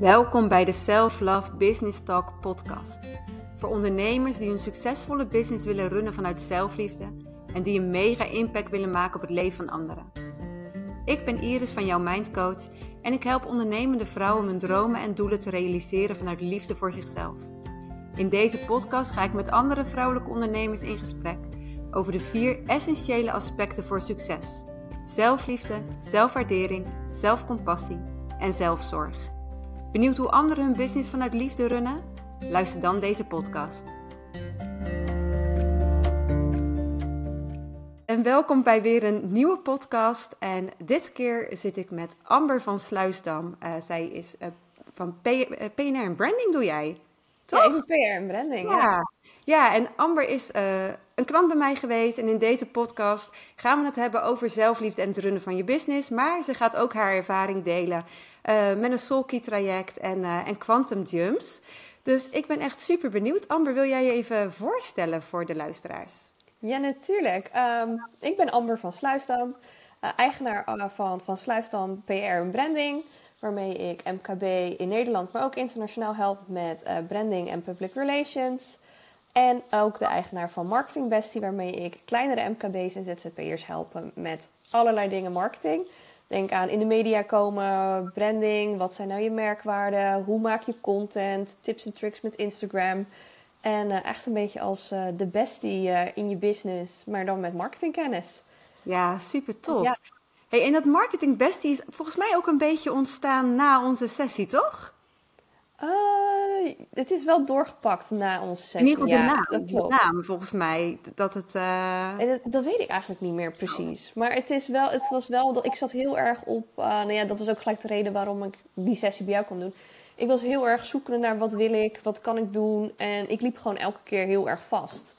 Welkom bij de Self Love Business Talk podcast. Voor ondernemers die hun succesvolle business willen runnen vanuit zelfliefde en die een mega impact willen maken op het leven van anderen. Ik ben Iris van jouw Mindcoach en ik help ondernemende vrouwen hun dromen en doelen te realiseren vanuit liefde voor zichzelf. In deze podcast ga ik met andere vrouwelijke ondernemers in gesprek over de vier essentiële aspecten voor succes: zelfliefde, zelfwaardering, zelfcompassie en zelfzorg. Benieuwd hoe anderen hun business vanuit liefde runnen? Luister dan deze podcast. En welkom bij weer een nieuwe podcast. En dit keer zit ik met Amber van Sluisdam. Uh, zij is uh, van PNR en Branding, doe jij? Toch? Ja, ik PR en Branding. Ja. ja. Ja, en Amber is een klant bij mij geweest. En in deze podcast gaan we het hebben over zelfliefde en het runnen van je business. Maar ze gaat ook haar ervaring delen uh, met een Soulkey traject en, uh, en Quantum Jumps. Dus ik ben echt super benieuwd. Amber, wil jij je even voorstellen voor de luisteraars? Ja, natuurlijk. Um, ik ben Amber van Sluisdam, eigenaar van, van Sluisdam PR en Branding waarmee ik MKB in Nederland, maar ook internationaal help met branding en public relations. En ook de eigenaar van Marketing Bestie, waarmee ik kleinere MKB's en ZZP'ers helpen met allerlei dingen marketing. Denk aan in de media komen, branding, wat zijn nou je merkwaarden, hoe maak je content, tips en tricks met Instagram. En uh, echt een beetje als uh, de bestie uh, in je business, maar dan met marketingkennis. Ja, super tof. Ja. Hey, en dat marketing bestie is volgens mij ook een beetje ontstaan na onze sessie, toch? Uh, het is wel doorgepakt na onze sessie. Ieder geval de naam, de naam volgens mij. Dat, het, uh... dat, dat, weet ik eigenlijk niet meer precies. Maar het, is wel, het was wel, ik zat heel erg op, uh, nou ja, dat is ook gelijk de reden waarom ik die sessie bij jou kon doen. Ik was heel erg zoekende naar wat wil ik, wat kan ik doen. En ik liep gewoon elke keer heel erg vast.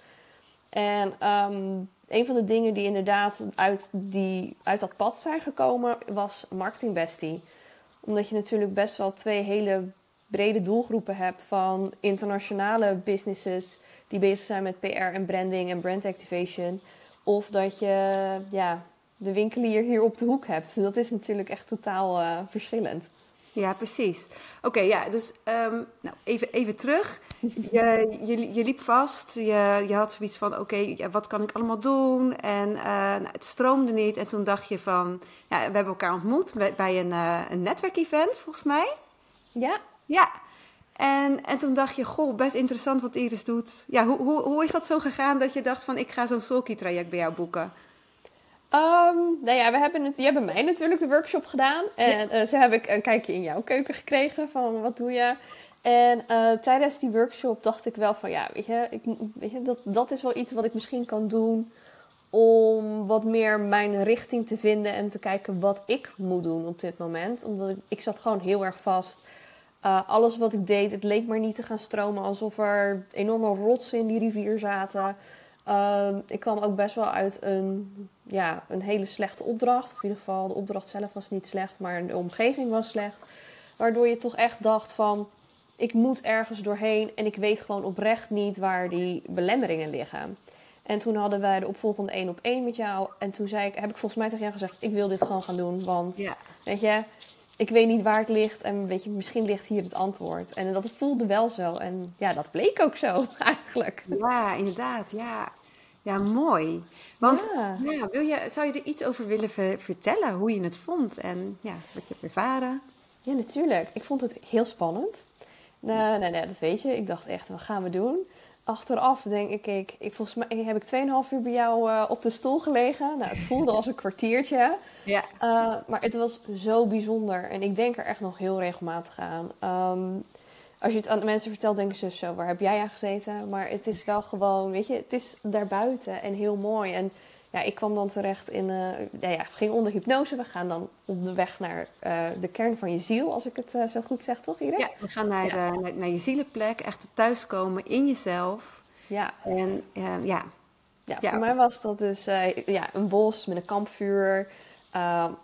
En um, een van de dingen die inderdaad uit, die, uit dat pad zijn gekomen, was Marketing Bestie. Omdat je natuurlijk best wel twee hele brede doelgroepen hebt van internationale businesses die bezig zijn met PR en branding en brand activation. Of dat je ja, de winkelier hier op de hoek hebt. Dat is natuurlijk echt totaal uh, verschillend. Ja, precies. Oké, ja, dus um, nou, even, even terug. Je, je, je liep vast, je, je had zoiets van, oké, ja, wat kan ik allemaal doen? En uh, nou, het stroomde niet. En toen dacht je van, ja, we hebben elkaar ontmoet bij, bij een, uh, een netwerkevent, volgens mij. Ja. Ja. En, en toen dacht je, goh, best interessant wat Iris doet. Ja, hoe, hoe, hoe is dat zo gegaan dat je dacht van, ik ga zo'n Sulky-traject bij jou boeken? Um, nou ja, we hebben het, je hebt bij mij natuurlijk de workshop gedaan. En ja. uh, zo heb ik een kijkje in jouw keuken gekregen van wat doe je. En uh, tijdens die workshop dacht ik wel van ja, weet je, ik, weet je dat, dat is wel iets wat ik misschien kan doen om wat meer mijn richting te vinden en te kijken wat ik moet doen op dit moment. Omdat ik, ik zat gewoon heel erg vast. Uh, alles wat ik deed, het leek maar niet te gaan stromen alsof er enorme rotsen in die rivier zaten. Uh, ik kwam ook best wel uit een, ja, een hele slechte opdracht. Of in ieder geval, de opdracht zelf was niet slecht, maar de omgeving was slecht. Waardoor je toch echt dacht van, ik moet ergens doorheen en ik weet gewoon oprecht niet waar die belemmeringen liggen. En toen hadden wij de opvolgende één op één met jou. En toen zei ik, heb ik volgens mij tegen jou gezegd, ik wil dit gewoon gaan doen. Want, ja. weet je, ik weet niet waar het ligt en weet je, misschien ligt hier het antwoord. En dat voelde wel zo. En ja, dat bleek ook zo eigenlijk. Ja, inderdaad. Ja, ja mooi. Want ja. ja wil je, zou je er iets over willen ver vertellen? Hoe je het vond en ja, wat je hebt ervaren? Ja, natuurlijk. Ik vond het heel spannend. Nee, nee, nee, dat weet je. Ik dacht echt, wat gaan we doen? Achteraf denk ik, ik, volgens mij heb ik 2,5 uur bij jou uh, op de stoel gelegen. Nou, het voelde als een kwartiertje. Ja. Uh, maar het was zo bijzonder. En ik denk er echt nog heel regelmatig aan. Um, als je het aan de mensen vertelt, denken ze zo, waar heb jij aan gezeten? Maar het is wel gewoon, weet je, het is daarbuiten en heel mooi. En ja, ik kwam dan terecht in, uh, ja, ja, ging onder hypnose. We gaan dan op de weg naar uh, de kern van je ziel, als ik het uh, zo goed zeg, toch Iris? Ja, we gaan naar, ja. de, naar, naar, je zielenplek, echt thuiskomen in jezelf. Ja. En ja. ja. Ja, voor mij was dat dus ja, een bos met een kampvuur.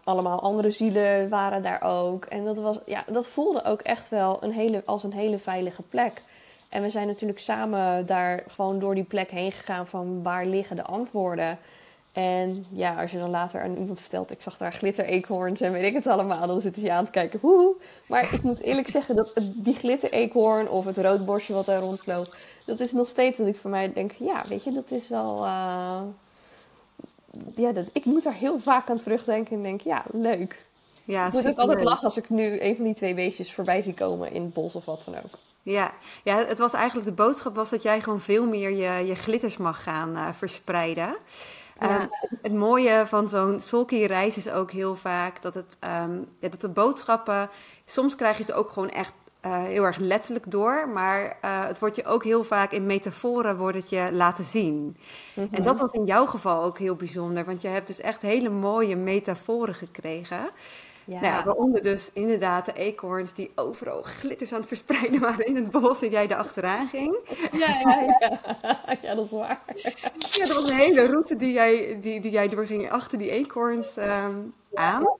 Allemaal andere zielen waren daar ook. En dat, was, ja, dat voelde ook echt wel een hele, als een hele veilige plek. En we zijn natuurlijk samen daar gewoon door die plek heen gegaan van waar liggen de antwoorden. En ja, als je dan later aan iemand vertelt, ik zag daar glitter-eekhoorns en weet ik het allemaal, dan zitten ze aan te kijken, hoe. Maar ik moet eerlijk zeggen dat die glitter-eekhoorn of het roodborstje wat daar rondvloog, dat is nog steeds dat ik voor mij denk, ja, weet je, dat is wel... Uh, ja, dat, ik moet daar heel vaak aan terugdenken en denk, ja, leuk. Ja, ik moet ook altijd lachen als ik nu een van die twee beestjes voorbij zie komen in het bos of wat dan ook. Ja. ja, het was eigenlijk de boodschap was dat jij gewoon veel meer je, je glitters mag gaan uh, verspreiden. Ehm, het mooie van zo'n sulky reis is ook heel vaak dat, het, um, ja, dat de boodschappen, soms krijg je ze ook gewoon echt uh, heel erg letterlijk door, maar uh, het wordt je ook heel vaak in metaforen wordt het je laten zien. En dat mhm. was in jouw geval ook heel bijzonder, want je hebt dus echt hele mooie metaforen gekregen. Ja. Nou ja, waaronder dus inderdaad de eekhoorns die overal glitters aan het verspreiden waren in het bos en jij er achteraan ging. Ja, ja, ja. ja dat is waar. Ja, dat was een hele route die jij, die, die jij doorging achter die eekhoorns um, aan.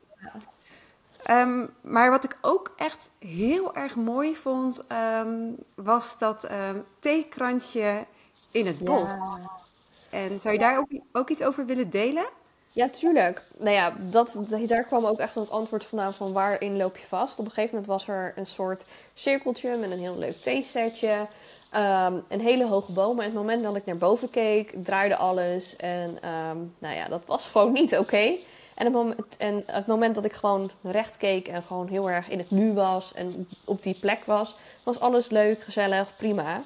Um, maar wat ik ook echt heel erg mooi vond, um, was dat theekransje in het bos. En zou je daar ook, ook iets over willen delen? Ja, tuurlijk. Nou ja, dat, daar kwam ook echt het antwoord vandaan van waarin loop je vast. Op een gegeven moment was er een soort cirkeltje met een heel leuk theesetje. Um, een hele hoge boom. En het moment dat ik naar boven keek, draaide alles. En um, nou ja, dat was gewoon niet oké. En, het en het moment dat ik gewoon recht keek en gewoon heel erg in het nu was en op die plek was, was alles leuk, gezellig, prima.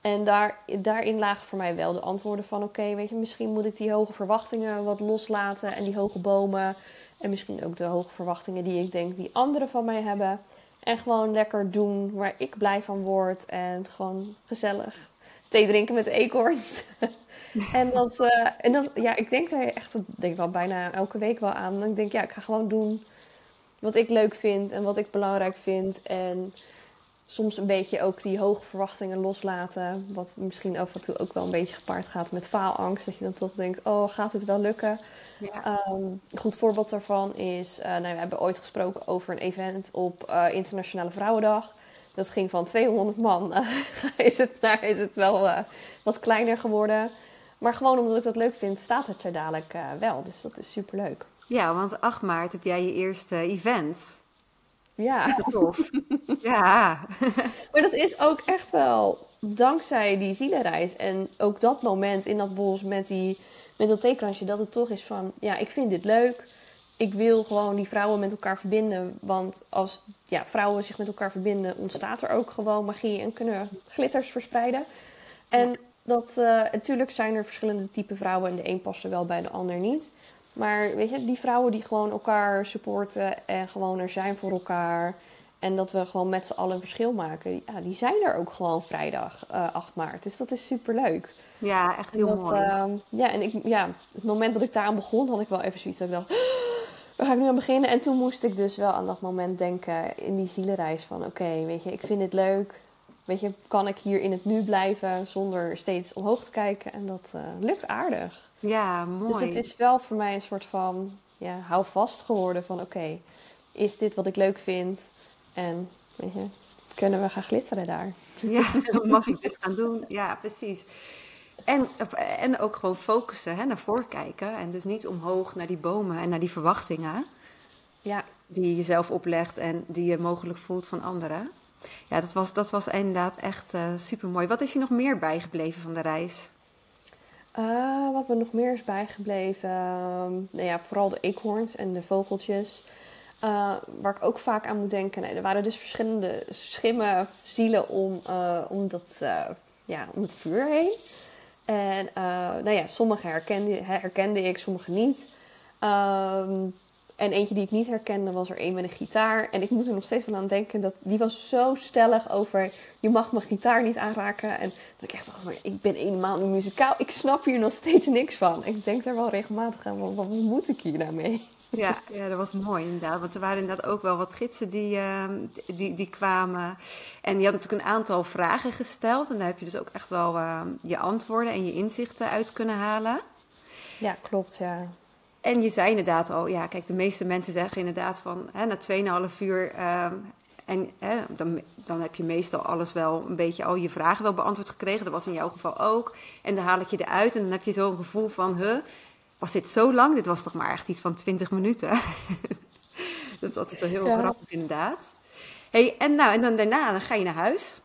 En daar, daarin lagen voor mij wel de antwoorden van: oké, weet je, misschien moet ik die hoge verwachtingen wat loslaten en die hoge bomen. En misschien ook de hoge verwachtingen die ik denk die anderen van mij hebben. En gewoon lekker doen waar ik blij van word. En gewoon gezellig thee drinken met eekhoorns. en dat, uh, en dat, ja, ik denk daar echt, denk wel bijna elke week wel aan. Dan denk ik, ja, ik ga gewoon doen wat ik leuk vind en wat ik belangrijk vind. En soms een beetje ook die hoge verwachtingen loslaten. Wat misschien af en toe ook wel een beetje gepaard gaat met faalangst. Dat je dan toch denkt, oh, gaat het wel lukken? Ja. Um, een goed voorbeeld daarvan is, uh, nou, we hebben ooit gesproken over een event op uh, Internationale Vrouwendag. Dat ging van 200 man, uh, is, het, nou, is het wel wat kleiner geworden. Maar gewoon omdat ik dat leuk vind, staat het er dadelijk wel. Dus dat is super leuk. Ja, want 8 maart heb jij je eerste event. Ja. Super tof. ja. maar dat is ook echt wel dankzij die zielenreis. En ook dat moment in dat bos met, die, met dat theekransje. Dat het toch is van, ja, ik vind dit leuk. Ik wil gewoon die vrouwen met elkaar verbinden. Want als ja, vrouwen zich met elkaar verbinden, ontstaat er ook gewoon magie. En kunnen glitters verspreiden. En dat, uh, natuurlijk zijn er verschillende type vrouwen. En de een past er wel bij de ander niet. Maar weet je, die vrouwen die gewoon elkaar supporten en gewoon er zijn voor elkaar. En dat we gewoon met z'n allen een verschil maken. Ja, die zijn er ook gewoon vrijdag uh, eh, 8 maart. Dus dat is super leuk. Ja, echt heel mooi. Uh, ja, en ik, ja, het moment dat ik daaraan begon, had ik wel even zoiets dat ik dacht... Waar ga ik nu aan beginnen? En toen moest ik dus wel aan dat moment denken in die zielenreis van... Oké, weet je, ik vind het leuk. Weet je, kan ik hier in het nu blijven zonder steeds omhoog te kijken? En dat uh, lukt aardig. Ja, mooi. Dus het is wel voor mij een soort van ja, hou vast geworden van oké, is dit wat ik leuk vind? En weet je, kunnen we gaan glitteren daar? Ja, mag ik dit gaan doen? Ja, precies. En, en ook gewoon focussen, hè, naar voren kijken. En dus niet omhoog naar die bomen en naar die verwachtingen. Ja. Die je zelf oplegt en die je mogelijk voelt van anderen. Ja, dat was, dat was inderdaad echt uh, eh, super mooi. Wat is je nog meer bijgebleven van de reis? Uh, wat me nog meer is bijgebleven, uh, nou ja, vooral de eekhoorns en de vogeltjes. Uh, waar ik ook vaak aan moet denken. Nee, er waren dus verschillende schimmen, zielen om, uh, om, dat, ja, om het vuur heen. En nou ja, sommige herkende, herkende ik, sommige niet. Ehm, en eentje die ik niet herkende was er een met een gitaar. En ik moet er nog steeds van aan denken. Dat, die was zo stellig over... Je mag mijn gitaar niet aanraken. En dat ik echt dacht, maar ik ben eenmaal een muzikaal. Ik snap hier nog steeds niks van. Ik denk daar wel regelmatig aan. Wat, wat moet ik hier nou mee? Ja, ja, dat was mooi inderdaad. Want er waren inderdaad ook wel wat gidsen die, uh, die, die kwamen. En die hadden natuurlijk een aantal vragen gesteld. En daar heb je dus ook echt wel uh, je antwoorden en je inzichten uit kunnen halen. Ja, klopt, ja. En je zei inderdaad al, ja, kijk, de meeste mensen zeggen inderdaad van hè, na 2,5 uur. Uh, en hè, dan, dan heb je meestal alles wel een beetje al je vragen wel beantwoord gekregen. Dat was in jouw geval ook. En dan haal ik je eruit en dan heb je zo'n gevoel van, huh, was dit zo lang? Dit was toch maar echt iets van 20 minuten. dat is altijd wel heel Ja. grappig inderdaad. Hey, en, nou, en dan daarna dan ga je naar huis.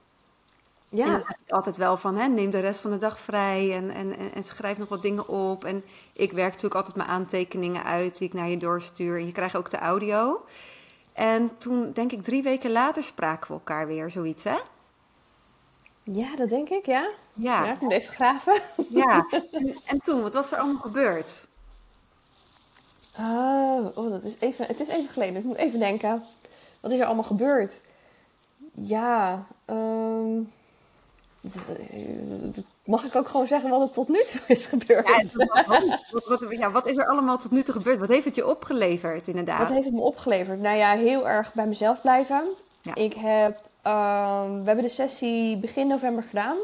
En dan Ja, zeg ik altijd wel van, hè, neem de rest van de dag vrij en, en, en, schrijf nog wat dingen op. En ik werk natuurlijk altijd mijn aantekeningen uit die ik naar je doorstuur. En je krijgt ook de audio. En toen, denk ik, drie weken later spraken we elkaar weer, zoiets, hè? ja, dat denk ik, ja. Ja, Ja, ik moet even graven. ja. En, en toen, wat was er allemaal gebeurd? Oh, oh dat is even, het is even geleden. Ik moet even denken. Wat is er allemaal gebeurd? Ja, ehm, eh, mag ik ook gewoon zeggen wat er tot nu toe is gebeurd? Ja, wat, wat, ja, wat is er allemaal tot nu toe gebeurd? Wat heeft het je opgeleverd, inderdaad? Wat heeft het me opgeleverd? Nou ja, heel erg bij mezelf blijven. Ja. Ik heb, ehm, we hebben de sessie begin november gedaan.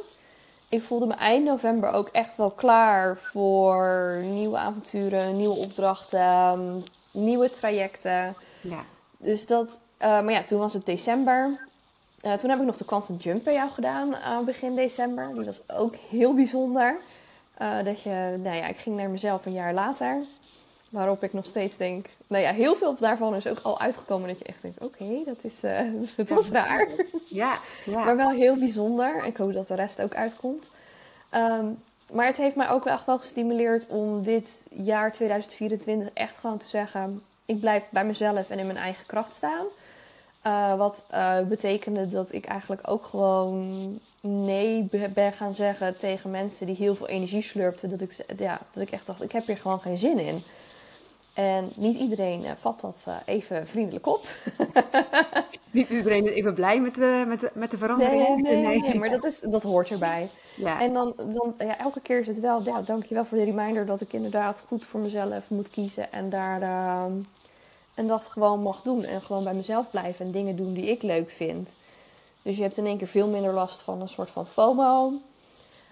Ik voelde me eind november ook echt wel klaar voor nieuwe avonturen, nieuwe opdrachten, ehm, nieuwe trajecten. Ja, Dus dat, eh, maar ja, toen was het december. Eh, toen heb ik nog de Quantum Jump bij jou gedaan aan begin december. Die was ook heel bijzonder. Eh, dat je, nou ja, ik ging naar mezelf een jaar later. Waarop ik nog steeds denk, nou ja, heel veel daarvan is ook al uitgekomen dat je echt denkt, oké, dat is, eh dat was raar. ja, ja. Maar wel heel bijzonder. Ik hoop dat de rest ook uitkomt. Ehm, maar het heeft mij ook wel echt wel gestimuleerd om dit jaar 2024 echt gewoon te zeggen: ik blijf bij mezelf en in mijn eigen kracht staan. Eh, wat eh, betekende dat ik eigenlijk ook gewoon nee be- ben gaan zeggen tegen mensen die heel veel energie slurpten. Dat ik, ja, dat ik echt dacht: ik heb hier gewoon geen zin in. En niet iedereen eh, vat dat even vriendelijk op. Niet iedereen is even blij met de, met de, met de Nee, verandering. nee, nee, maar dat, is, dat hoort erbij. Ja, En dan, dan ja, elke keer is het wel, ja, dankjewel voor de reminder dat ik inderdaad goed voor mezelf moet kiezen en daar ehm, en dat gewoon mag doen en gewoon bij mezelf blijven en dingen doen die ik leuk vind. Dus je hebt in één keer veel minder last van een soort van FOMO.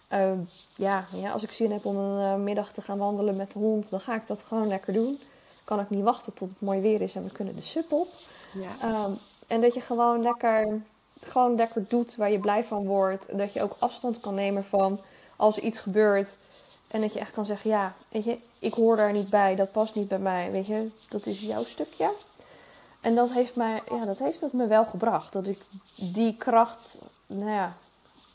Ehm, ja, ja, als ik zin heb om een eh, middag te gaan wandelen met de hond, dan ga ik dat gewoon lekker doen. Kan ik niet wachten tot het mooi weer is en we kunnen de sub op. ja. Ehm, en dat je gewoon lekker, gewoon lekker doet waar je blij van wordt. Dat je ook afstand kan nemen van als er iets gebeurt. En dat je echt kan zeggen, ja, weet je, ik hoor daar niet bij, dat past niet bij mij. Weet je, dat is jouw stukje. En dat heeft, mij, ja, dat heeft het me wel gebracht. Dat ik die kracht, nou ja,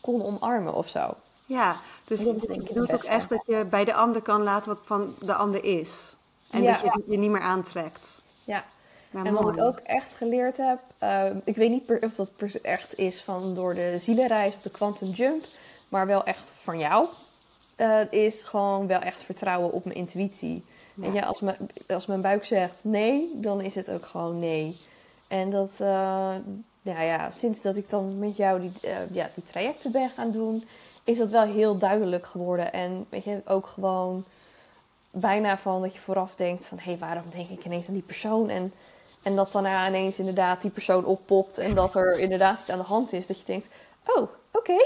kon omarmen of zo. ja. dus Dat je ik het doet ook echt dat je bij de ander kan laten wat van de ander is. En Ja. dat je het je niet meer aantrekt. Ja. En wat mooi. ik ook echt geleerd heb, eh, ik weet niet per- of dat per- echt is van door de zielenreis of de quantum jump, maar wel echt van jou, eh, is gewoon wel echt vertrouwen op mijn intuïtie. Ja. Weet je, als, mijn, als mijn buik zegt nee, dan is het ook gewoon nee. En dat, ja, ja, sinds dat ik dan met jou die, eh, ja, die trajecten ben gaan doen, is dat wel heel duidelijk geworden. En weet je, ook gewoon bijna van dat je vooraf denkt van... hé, hey, waarom denk ik ineens aan die persoon? En, en dat daarna ineens inderdaad die persoon oppopt... en dat er inderdaad iets aan de hand is. Dat je denkt, oh, oké.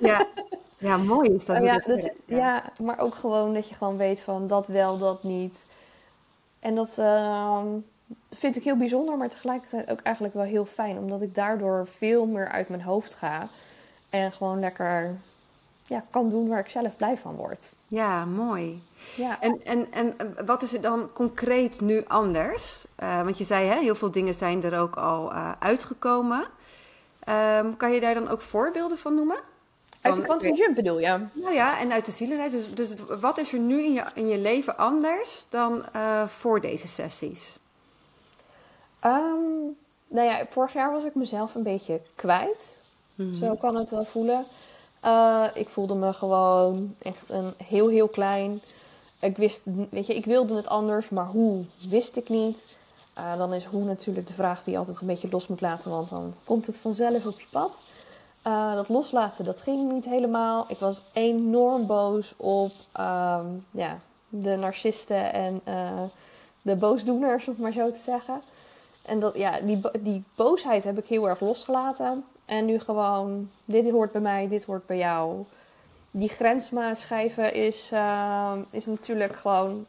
Ja. ja, mooi is dat. Oh, ja, dat dat, maar ook gewoon dat je gewoon weet van dat wel, dat niet. En dat ehm, vind ik heel bijzonder, maar tegelijkertijd ook eigenlijk wel heel fijn. Omdat ik daardoor veel meer uit mijn hoofd ga. En gewoon lekker ja, kan doen waar ik zelf blij van word. Ja, mooi. Ja, En, en, en wat is er dan concreet nu anders? Eh, want je zei, hè, heel veel dingen zijn er ook al eh, uitgekomen. Ehm, kan je daar dan ook voorbeelden van noemen? Uit de Van- Quantum Jump bedoel je? Nou ja, en uit de zielenreis. Dus, dus wat is er nu in je, in je leven anders dan eh, voor deze sessies? Ehm, nou ja, vorig jaar was ik mezelf een beetje kwijt. Zo kan het wel voelen. Eh, ik voelde me gewoon echt een heel, heel klein. Ik wist, weet je, ik wilde het anders, maar hoe wist ik niet. Eh, dan is hoe natuurlijk de vraag die je altijd een beetje los moet laten, want dan komt het vanzelf op je pad. Eh, dat loslaten, dat ging niet helemaal. Ik was enorm boos op ehm, ja, de narcisten en eh, de boosdoeners, om het maar zo te zeggen. En dat, ja, die, die boosheid heb ik heel erg losgelaten. En nu gewoon, dit hoort bij mij, dit hoort bij jou. Die grens maar schrijven is, eh, is natuurlijk gewoon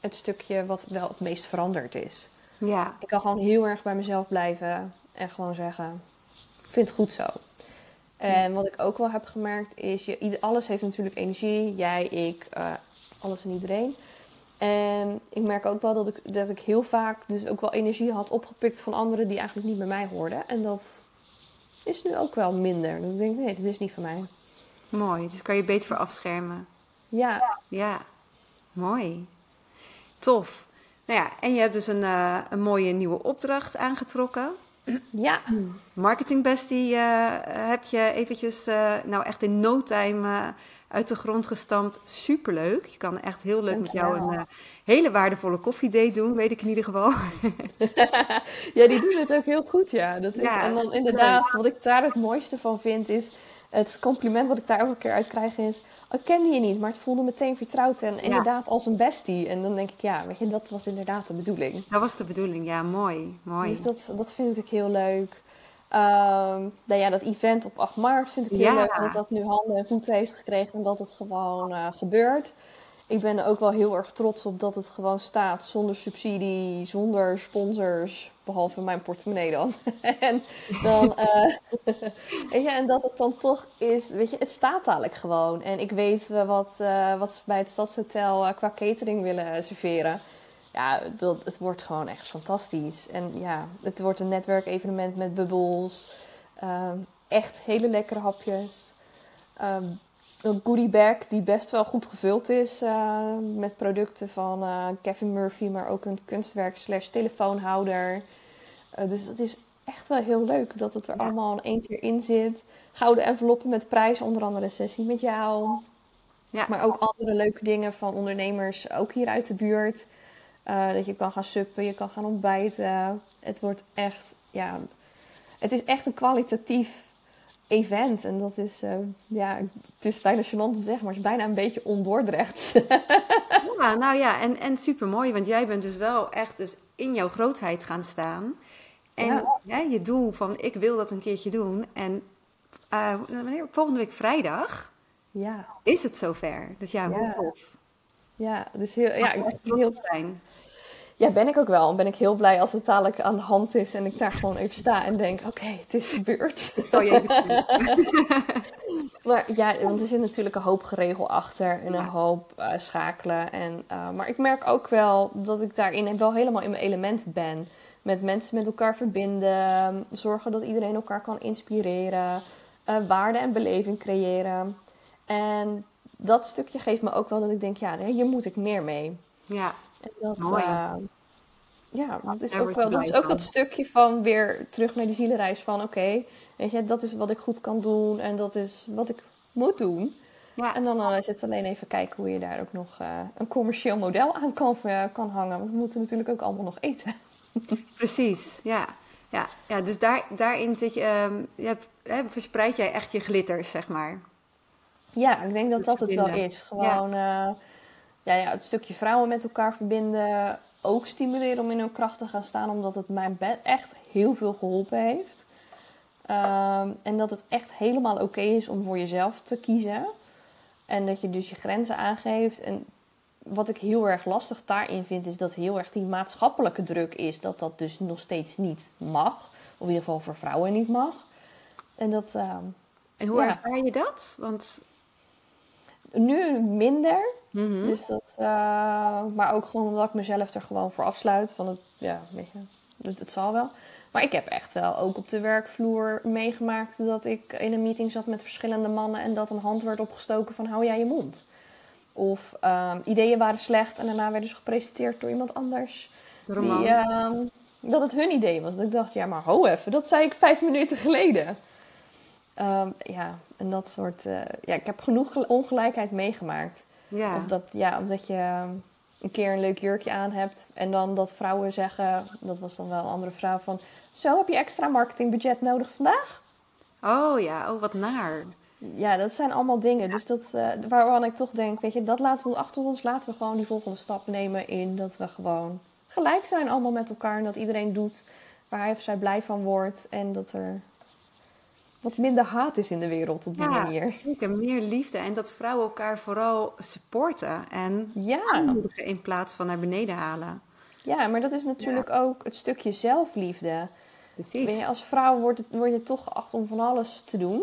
het stukje wat wel het meest veranderd is. Ja, Ik kan gewoon heel erg bij mezelf blijven en gewoon zeggen, ik vind het goed zo. En wat ik ook wel heb gemerkt is, je, alles heeft natuurlijk energie. Jij, ik, eh, alles en iedereen. En ik merk ook wel dat ik, dat ik heel vaak dus ook wel energie had opgepikt van anderen die eigenlijk niet bij mij hoorden. En dat is nu ook wel minder. Dan denk ik, nee, dit is niet van mij. Mooi, dus kan je beter voor afschermen. Ja, Ja, mooi. Tof. Nou ja, en je hebt dus een, eh, een mooie nieuwe opdracht aangetrokken. Ja, Marketing Bestie eh, heb je eventjes, eh, nou echt in no time eh, uit de grond gestampt. Superleuk. Je kan echt heel leuk met jou een hele waardevolle koffiedate doen, weet ik in ieder geval. ja, die doen het ook heel goed, ja. Dat is, Ja, en dan inderdaad, wat ik daar het mooiste van vind, is het compliment wat ik daar elke keer uit krijg is... Ik kende je niet, maar het voelde meteen vertrouwd en inderdaad als een bestie. En dan denk ik, ja, weet je, dat was inderdaad de bedoeling. Dat was de bedoeling, ja, mooi. Mooi. Dus dat, dat vind ik heel leuk. Ehm, nou ja, dat event op 8 maart vind ik heel Ja. leuk dat dat nu handen en voeten heeft gekregen en dat het gewoon eh, gebeurt. Ik ben er ook wel heel erg trots op dat het gewoon staat zonder subsidie, zonder sponsors, behalve mijn portemonnee dan. en, dan eh, weet je, en dat het dan toch is, weet je, het staat dadelijk gewoon. En ik weet eh, wat, eh, wat ze bij het Stadshotel qua catering willen serveren. Ja, dat, het wordt gewoon echt fantastisch. En ja, het wordt een netwerkevenement met bubbels. Ehm, echt hele lekkere hapjes. Ehm, een goodie bag die best wel goed gevuld is. eh, met producten van eh, Kevin Murphy, maar ook een kunstwerk slash telefoonhouder. Eh, dus het is echt wel heel leuk dat het er Ja. allemaal in één keer in zit. Gouden enveloppen met prijs, onder andere een sessie met jou. Ja. Maar ook andere leuke dingen van ondernemers, ook hier uit de buurt. Dat je kan gaan suppen, je kan gaan ontbijten. Het wordt echt, ja, het is echt een kwalitatief event. En dat is, eh, ja, het is bijna gênant om te zeggen, maar het is bijna een beetje ondoordrecht. Ja, nou ja, en, en super mooi, want jij bent dus wel echt dus in jouw grootheid gaan staan. En Ja. ja, je doel van ik wil dat een keertje doen. En wanneer? volgende week vrijdag ja, is het zover. Dus ja, hoe Ja. tof. ja, dus heel, ja, ik heel, op zijn. Ja, ben ik ook wel. Ben ik heel blij als het dadelijk aan de hand is en ik daar gewoon even sta en denk, oké, het is gebeurd. Zal je even doen. Maar ja, want er zit natuurlijk een hoop geregel achter en een Ja. hoop eh, schakelen. En, eh, maar ik merk ook wel dat ik daarin wel helemaal in mijn element ben. Met mensen met elkaar verbinden, zorgen dat iedereen elkaar kan inspireren, eh, waarde en beleving creëren. En dat stukje geeft me ook wel dat ik denk, ja, hier moet ik meer mee. Ja, En dat, Mooi. eh, ja, dat is ook wel, dat is ook dat stukje van weer terug naar die zielenreis van, oké, weet je, dat is wat ik goed kan doen en dat is wat ik moet doen. ja. En dan eh, is het alleen even kijken hoe je daar ook nog eh, een commercieel model aan kan, kan hangen. Want we moeten natuurlijk ook allemaal nog eten. precies. Ja, ja. ja dus daar, daarin zit je, ehm, je hebt- verspreid jij echt je glitters, zeg maar. Ja, ik denk dat dat het wel is. Gewoon ja, ja, het stukje vrouwen met elkaar verbinden. Ook stimuleren om in hun kracht te gaan staan. Omdat het mij be- echt heel veel geholpen heeft. Ehm, en dat het echt helemaal oké is om voor jezelf te kiezen. En dat je dus je grenzen aangeeft. En wat ik heel erg lastig daarin vind, is dat heel erg die maatschappelijke druk is. Dat dat dus nog steeds niet mag. Of in ieder geval voor vrouwen niet mag. En dat... ehm, En hoe Ja. ervaar je dat? Want nu minder. Mhm. Dus dat, eh, maar ook gewoon omdat ik mezelf er gewoon voor afsluit. Van het, ja, weet je, het, het zal wel. Maar ik heb echt wel ook op de werkvloer meegemaakt dat ik in een meeting zat met verschillende mannen en dat een hand werd opgestoken van hou jij je mond. Of ehm, ideeën waren slecht en daarna werden ze gepresenteerd door iemand anders. Die, ehm, dat het hun idee was. Dat ik dacht, ja maar ho even, dat zei ik vijf minuten geleden. Ehm, ja, en dat soort... eh, ja, ik heb genoeg gel- ongelijkheid meegemaakt. Ja. Of dat, ja, omdat je een keer een leuk jurkje aan hebt. En dan dat vrouwen zeggen, dat was dan wel een andere vrouw van... Zo, heb je extra marketingbudget nodig vandaag? Oh ja, oh wat naar. Ja, dat zijn allemaal dingen. Dus dat, eh, waarvan ik toch denk, weet je, dat laten we achter ons. Laten we gewoon die volgende stap nemen in dat we gewoon gelijk zijn allemaal met elkaar. En dat iedereen doet waar hij of zij blij van wordt. En dat er wat minder haat is in de wereld op die Ja. manier. Zeker, meer liefde en dat vrouwen elkaar vooral supporten en Ja. aanmoedigen in plaats van naar beneden halen. ja, maar dat is natuurlijk ook het stukje zelfliefde. Precies. Je, als vrouw wordt, het, word je toch geacht om van alles te doen.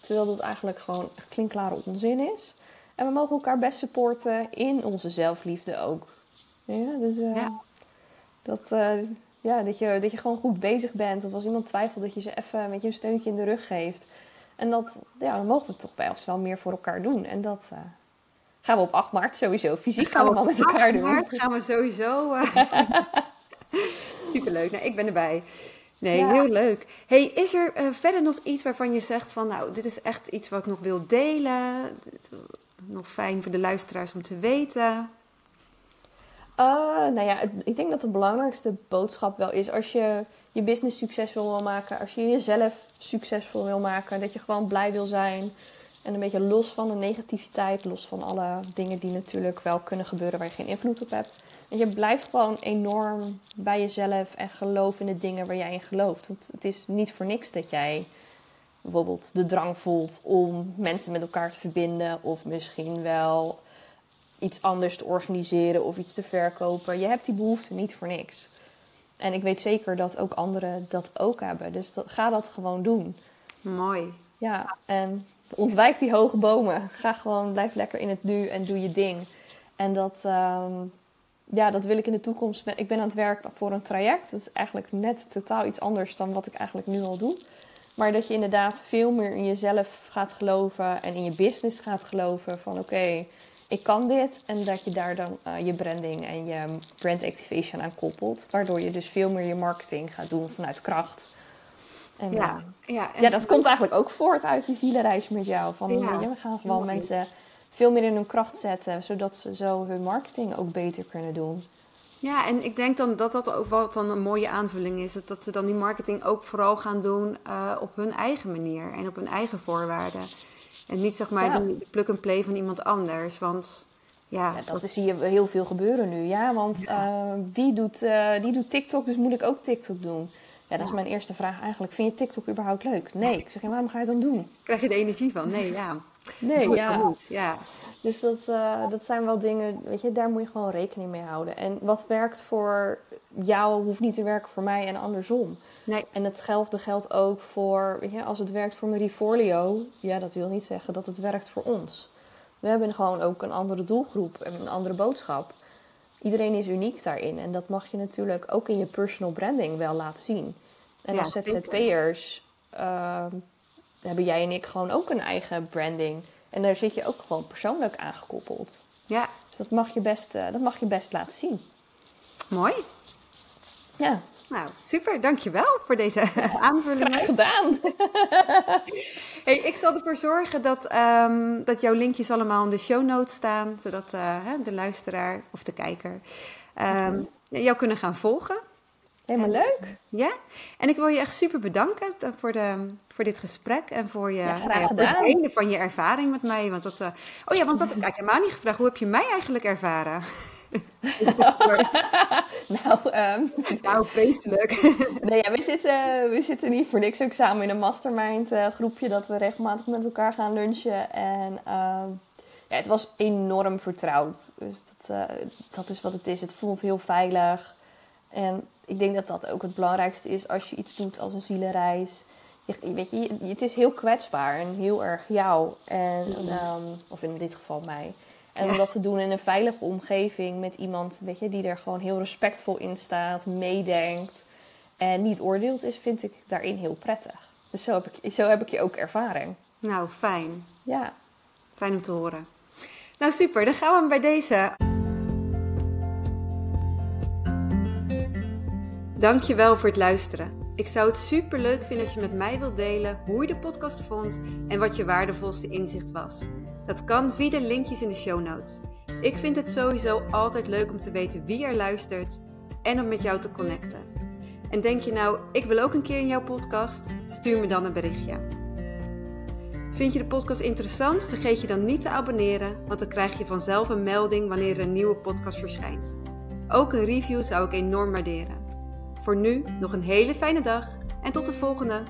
Terwijl dat eigenlijk gewoon klinkklare onzin is. En we mogen elkaar best supporten in onze zelfliefde ook. Ja, dus uh, ja. Dat, uh, ja, dat, je, dat je gewoon goed bezig bent. Of als iemand twijfelt, dat je ze even een beetje een steuntje in de rug geeft. En dat, ja, dan mogen we toch bij ons wel meer voor elkaar doen. En dat uh, gaan we op 8 maart sowieso fysiek gaan we, we met elkaar doen. 8 maart gaan we sowieso. Superleuk. Nou, ik ben erbij. Nee, heel leuk. Hey, is er uh, verder nog iets waarvan je zegt van, nou, dit is echt iets wat ik nog wil delen? Nog fijn voor de luisteraars om te weten? Uh, nou ja, ik denk dat de belangrijkste boodschap wel is als je je business succesvol wil maken, als je jezelf succesvol wil maken, dat je gewoon blij wil zijn en een beetje los van de negativiteit, los van alle dingen die natuurlijk wel kunnen gebeuren waar je geen invloed op hebt en je blijft gewoon enorm bij jezelf en geloof in de dingen waar jij in gelooft. Want het is niet voor niks dat jij bijvoorbeeld de drang voelt om mensen met elkaar te verbinden. Of misschien wel iets anders te organiseren of iets te verkopen. Je hebt die behoefte niet voor niks. En ik weet zeker dat ook anderen dat ook hebben. Dus dat, ga dat gewoon doen. Mooi. Ja, en ontwijk die hoge bomen. Ga gewoon, blijf lekker in het nu en doe je ding. En dat, ehm, ja, dat wil ik in de toekomst. Ik ben aan het werk voor een traject. Dat is eigenlijk net totaal iets anders dan wat ik eigenlijk nu al doe. Maar dat je inderdaad veel meer in jezelf gaat geloven en in je business gaat geloven. Van oké, ik kan dit. En dat je daar dan uh, je branding en je brand activation aan koppelt. Waardoor je dus veel meer je marketing gaat doen vanuit kracht. En, ja, uh, ja, en ja, dat komt eigenlijk ook voort uit die zielenreis met jou. Van ja, we gaan gewoon mensen veel meer in hun kracht zetten, zodat ze zo hun marketing ook beter kunnen doen. Ja, en ik denk dan dat dat ook wat dan een mooie aanvulling is. Dat ze dan die marketing ook vooral gaan doen uh, op hun eigen manier en op hun eigen voorwaarden. En niet zeg maar ja. de plug-and-play van iemand anders. Want ja, ja dat, zie je heel veel gebeuren nu. Ja, want ja. Uh, die, doet, uh, die doet TikTok, dus moet ik ook TikTok doen. Ja, dat is mijn eerste vraag eigenlijk. Vind je TikTok überhaupt leuk? Nee. Ik zeg, waarom ga je het dan doen? Krijg je de energie van? Nee, ja. Nee, ja. ja. Dus dat, uh, dat zijn wel dingen, weet je, daar moet je gewoon rekening mee houden. En wat werkt voor jou, hoeft niet te werken voor mij en andersom. Nee. En hetzelfde geldt ook voor, weet je, als het werkt voor Marie Forleo, ja, dat wil niet zeggen dat het werkt voor ons. We hebben gewoon ook een andere doelgroep en een andere boodschap. Iedereen is uniek daarin en dat mag je natuurlijk ook in je personal branding wel laten zien. En ja, als ZZP'ers uh, hebben jij en ik gewoon ook een eigen branding. En daar zit je ook gewoon persoonlijk aan gekoppeld. Ja. Dus dat mag je best, uh, dat mag je best laten zien. Mooi. Ja. Nou, super. Dankjewel voor deze aanvulling. Graag gedaan. hey, ik zal ervoor zorgen dat, um, dat jouw linkjes allemaal in de show notes staan. Zodat uh, de luisteraar of de kijker um, jou kunnen gaan volgen. Helemaal leuk. Ja, en ik wil je echt super bedanken voor, de, voor dit gesprek en voor je ja, graag gedaan. delen van je ervaring met mij. Want dat, uh, oh ja, want dat heb ik helemaal niet gevraagd. Hoe heb je mij eigenlijk ervaren? nou, um, nou, vreselijk. nee, ja, we, zitten, we zitten niet voor niks ook samen in een mastermind uh, groepje dat we regelmatig met elkaar gaan lunchen. En uh, ja, het was enorm vertrouwd. Dus dat, uh, dat is wat het is. Het voelt heel veilig. En ik denk dat dat ook het belangrijkste is als je iets doet als een zielenreis. Je, weet je, het is heel kwetsbaar en heel erg jou. En, um, of in dit geval mij. En om dat te doen in een veilige omgeving met iemand weet je, die er gewoon heel respectvol in staat, meedenkt en niet oordeelt is, vind ik daarin heel prettig. Dus zo heb ik, zo heb ik je ook ervaring. Nou, fijn. Ja. Fijn om te horen. Nou, super. Dan gaan we bij deze. Dankjewel voor het luisteren. Ik zou het super leuk vinden als je met mij wilt delen hoe je de podcast vond en wat je waardevolste inzicht was. Dat kan via de linkjes in de show notes. Ik vind het sowieso altijd leuk om te weten wie er luistert en om met jou te connecten. En denk je nou, ik wil ook een keer in jouw podcast? Stuur me dan een berichtje. Vind je de podcast interessant? Vergeet je dan niet te abonneren, want dan krijg je vanzelf een melding wanneer er een nieuwe podcast verschijnt. Ook een review zou ik enorm waarderen. Voor nu nog een hele fijne dag en tot de volgende!